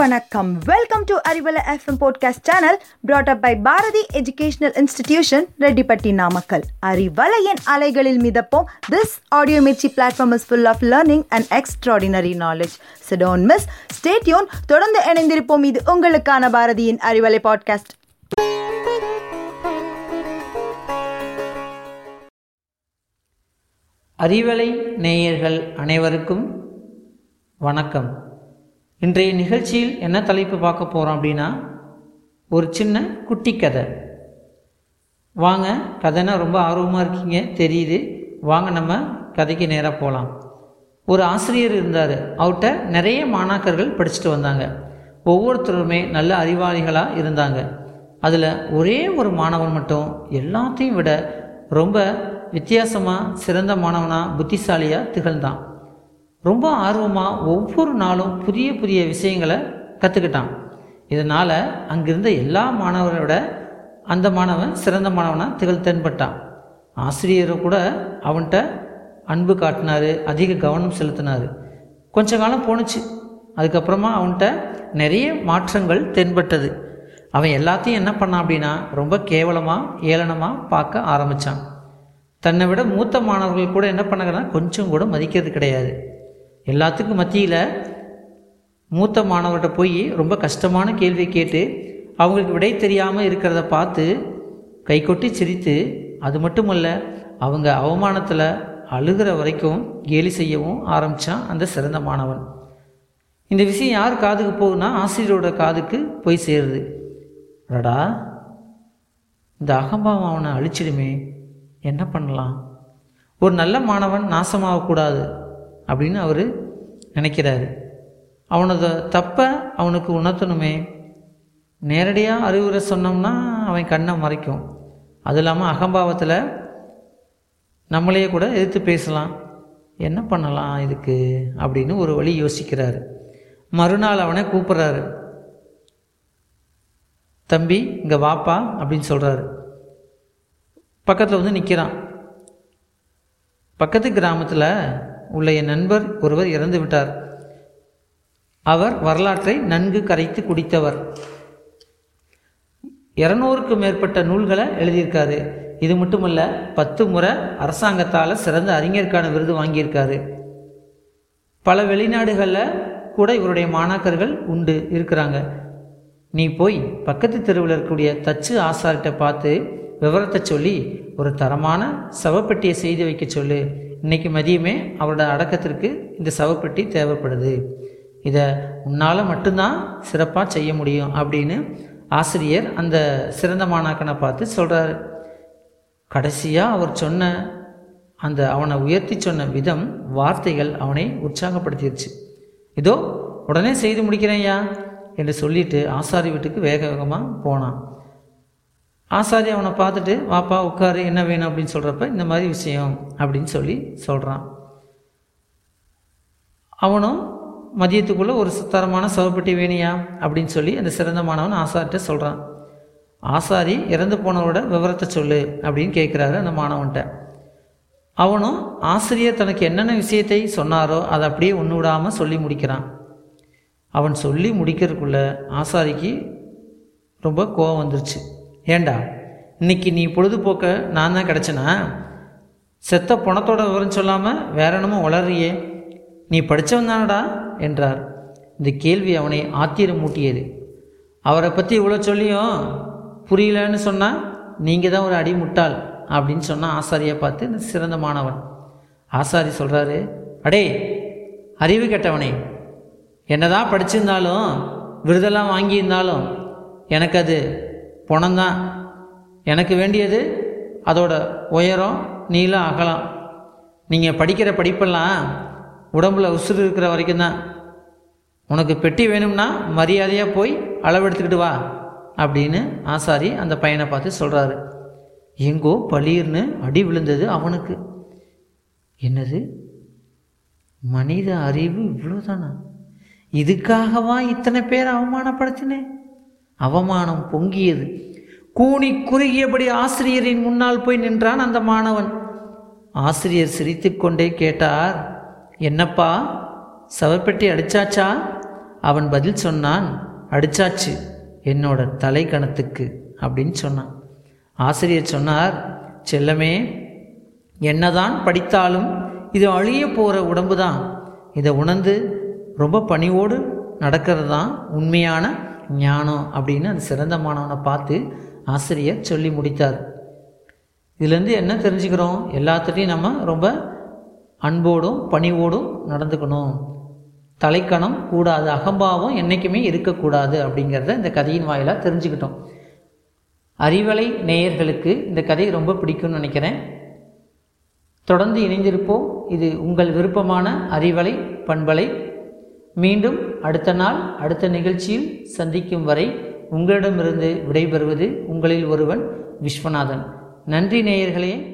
வணக்கம். Welcome to Arivalai FM podcast channel brought up by Bharathi educational institution Reddipatti Namakkal அறிவலையின் அலைகளில் மிதப்போம். This audio Mirchi platform is full of learning and extraordinary knowledge so don't miss stay tuned தொடர்ந்து இணைந்திருப்போம். இது உங்களுக்கான பாரதியின் Arivalai podcast Arivalai நேயர்கள் அனைவருக்கும் வணக்கம். இன்றைய நிகழ்ச்சியில் என்ன தலைப்பு பார்க்க போகிறோம் அப்படின்னா ஒரு சின்ன குட்டி கதை. வாங்க கதைனா ரொம்ப ஆர்வமாக இருக்கீங்க தெரியுது. வாங்க நம்ம கதைக்கு நேராக போகலாம் ஒரு ஆசிரியர் இருந்தார். அவர்கிட்ட நிறைய மாணாக்கர்கள் படிச்சுட்டு வந்தாங்க. ஒவ்வொருத்தருமே நல்ல அறிவாளிகளாக இருந்தாங்க. அதில் ஒரே ஒரு மாணவன் மட்டும் எல்லாத்தையும் விட ரொம்ப வித்தியாசமாக சிறந்த மாணவனாக புத்திசாலியாக திகழ்ந்தான். ரொம்ப ஆர்வமாக ஒவ்வொரு நாளும் புதிய புதிய விஷயங்களை கற்றுக்கிட்டான் இதனால் அங்கிருந்த எல்லா மாணவரோட அந்த மாணவன் சிறந்த மாணவனாக திகழ் தென்பட்டான் ஆசிரியரும் கூட அவன்கிட்ட அன்பு காட்டினார் அதிக கவனம் செலுத்தினார். கொஞ்ச காலம் போணுச்சு. அதுக்கப்புறமா அவன்கிட்ட நிறைய மாற்றங்கள் தென்பட்டது அவன் எல்லாத்தையும் என்ன பண்ணான் அப்படின்னா ரொம்ப கேவலமாக ஏளனமாக பார்க்க ஆரம்பித்தான் தன்னை விட மூத்த மாணவர்கள் கூட என்ன பண்ணாங்கன்னா கொஞ்சம் கூட மதிக்கிறது கிடையாது. எல்லாத்துக்கும் மத்தியில் மூத்த மாணவர்கிட்ட போய் ரொம்ப கஷ்டமான கேள்வி கேட்டு அவங்களுக்கு விடை தெரியாமல் இருக்கிறத பார்த்து கைகொட்டி சிரித்து அது மட்டுமல்ல அவங்க அவமானத்தில் அழுகிற வரைக்கும் கேலி செய்யவும் ஆரம்பித்தான் அந்த சிறந்த மாணவன். இந்த விஷயம் யார் காதுக்கு போகுதுன்னா ஆசிரியரோட காதுக்கு போய் சேருது. அடடா இந்த அகம்பாவம் அவனை அழிச்சிடுமே என்ன பண்ணலாம்? ஒரு நல்ல மாணவன் நாசமாகக்கூடாது. அப்படின்னு அவர் நினைக்கிறாரு. அவனது தப்பை அவனுக்கு உணர்த்தணுமே. நேரடியாக அறிவுரை சொன்னோம்னா அவன் கண்ணை மறைக்கும். அது இல்லாமல் அகம்பாவத்தில் நம்மளையே கூட எதிர்த்து பேசலாம். என்ன பண்ணலாம் இதுக்கு? அப்படின்னு ஒரு வழி யோசிக்கிறாரு. மறுநாள் அவனை கூப்பிட்றாரு. தம்பி இங்கே வாப்பா அப்படின்னு சொல்கிறாரு பக்கத்தில் வந்து நிற்கிறான் பக்கத்து கிராமத்தில் உள்ள என் நண்பர் ஒருவர் இறந்து விட்டார். அவர் வரலாற்றை நன்கு கரைத்து குடித்தவர். இரநூறுக்கு மேற்பட்ட நூல்களை எழுதியிருக்காரு. இது மட்டுமல்ல பத்து முறை அரசாங்கத்தால் சிறந்த அறிஞருக்கான விருது வாங்கியிருக்காரு. பல வெளிநாடுகளில் கூட இவருடைய மாணாக்கர்கள் உண்டு இருக்கிறாங்க. நீ போய் பக்கத்து தெருவில் இருக்கக்கூடிய தச்சு ஆசார்கிட்ட பார்த்து விவரத்தை சொல்லி ஒரு தரமான சவப்பெட்டியை செய்து வைக்க சொல்லு. இன்னைக்கு மதியமே அவரோட அடக்கத்திற்கு இந்த சவப்பெட்டி தேவைப்படுது. இதை உன்னால் மட்டும்தான் சிறப்பாக செய்ய முடியும் அப்படின்னு ஆசிரியர் அந்த சிறந்த மாணாக்கனை பார்த்து சொல்கிறார் கடைசியாக அவர் சொன்ன அந்த அவனை உயர்த்தி சொன்ன விதம் வார்த்தைகள் அவனை உற்சாகப்படுத்திடுச்சு இதோ உடனே செய்து முடிக்கிறேன்யா என்று சொல்லிட்டு ஆசாரி வீட்டுக்கு வேக வேகமாக போனான். ஆசாரி அவனை பார்த்துட்டு வாப்பா உட்காரு என்ன வேணும்? அப்படின்னு சொல்கிறப்ப இந்த மாதிரி விஷயம் அப்படின்னு சொல்லி சொல்கிறான் அவனும் மதியத்துக்குள்ளே ஒரு தரமான சவப்பெட்டி வேணியா அப்படின்னு சொல்லி அந்த சிறந்த மாணவன் ஆசாரிட்ட சொல்கிறான் ஆசாரி இறந்து போனவரோட விவரத்தை சொல்லு அப்படின்னு கேட்குறாரு அந்த மாணவன்கிட்ட அவனும் ஆசிரியர் தனக்கு என்னென்ன விஷயத்தை சொன்னாரோ அதை அப்படியே ஒன்று விடாமல் சொல்லி முடிக்கிறான். அவன் சொல்லி முடிக்கிறதுக்குள்ளே ஆசாரிக்கு ரொம்ப கோவம் வந்துருச்சு. ஏண்டா இன்னைக்கு நீ பொழுதுபோக்க நான் தான் கிடச்சனா? செத்த பணத்தோட விவரம் சொல்லாமல் வேற என்னமோ வளர்றியே. நீ படித்தவன் தானடா என்றார். இந்த கேள்வி அவனை ஆத்திரம் மூட்டியது அவரை பற்றி இவ்வளோ சொல்லியும் புரியலன்னு சொன்னால் நீங்கள் தான் ஒரு அடி முட்டாள் அப்படின்னு சொன்னால் ஆசாரியை பார்த்து இந்த சிறந்த மாணவன். ஆசாரி சொல்கிறாரு அடே அறிவு கெட்டவனே என்னதான் படிச்சிருந்தாலும் விருதெல்லாம் வாங்கியிருந்தாலும் எனக்கு அது பணம்தான். எனக்கு வேண்டியது அதோட உயரம் நீளம் அகலம். நீங்கள் படிக்கிற படிப்பெல்லாம் உடம்புல உசுறு இருக்கிற வரைக்கும் தான் உனக்கு பெட்டி வேணும்னா மரியாதையாக போய் அளவெடுத்துக்கிட்டு வா அப்படின்னு ஆசாரி அந்த பையனை பார்த்து சொல்கிறாரு எங்கோ பளிர்னு அடி விழுந்தது அவனுக்கு. என்னது? மனித அறிவு இவ்வளோதானா இதுக்காகவா இத்தனை பேர் அவமானப்படுத்தினேன்? அவமானம் பொங்கியது. கூனி குறுகியபடி ஆசிரியரின் முன்னால் போய் நின்றான் அந்த மாணவன். ஆசிரியர் சிரித்துக்கொண்டே கேட்டார் என்னப்பா சவப்பெட்டி அடிச்சாச்சா? அவன் பதில் சொன்னான் அடிச்சாச்சு என்னோட தலைக்கணத்துக்கு அப்படின்னு சொன்னான். ஆசிரியர் சொன்னார் செல்லமே என்னதான் படித்தாலும் இது அழிய போகிற உடம்பு தான் இதை உணர்ந்து ரொம்ப பணிவோடு நடக்கிறது தான் உண்மையான ஞானம் அப்படின்னு அந்த சிறந்த மாணவனை பார்த்து ஆசிரியர் சொல்லி முடித்தார். இதுலேருந்து என்ன தெரிஞ்சுக்கிறோம்? எல்லாத்துட்டையும் நம்ம ரொம்ப அன்போடும் பணிவோடும் நடந்துக்கணும். தலைக்கணம் கூடாது அகம்பாவம் என்றைக்குமே இருக்கக்கூடாது அப்படிங்கிறத இந்த கதையின் வாயிலாக தெரிஞ்சுக்கிட்டோம். அறிவலை நேயர்களுக்கு இந்த கதை ரொம்ப பிடிக்கும்னு நினைக்கிறேன். தொடர்ந்து இணைந்திருப்போம். இது உங்கள் விருப்பமான அறிவலை பண்பலை மீண்டும் அடுத்த நாள் அடுத்த நிகழ்ச்சியில் சந்திக்கும் வரை உங்களிடமிருந்து விடைபெறுவது உங்களில் ஒருவன் விஸ்வநாதன். நன்றி நேயர்களே.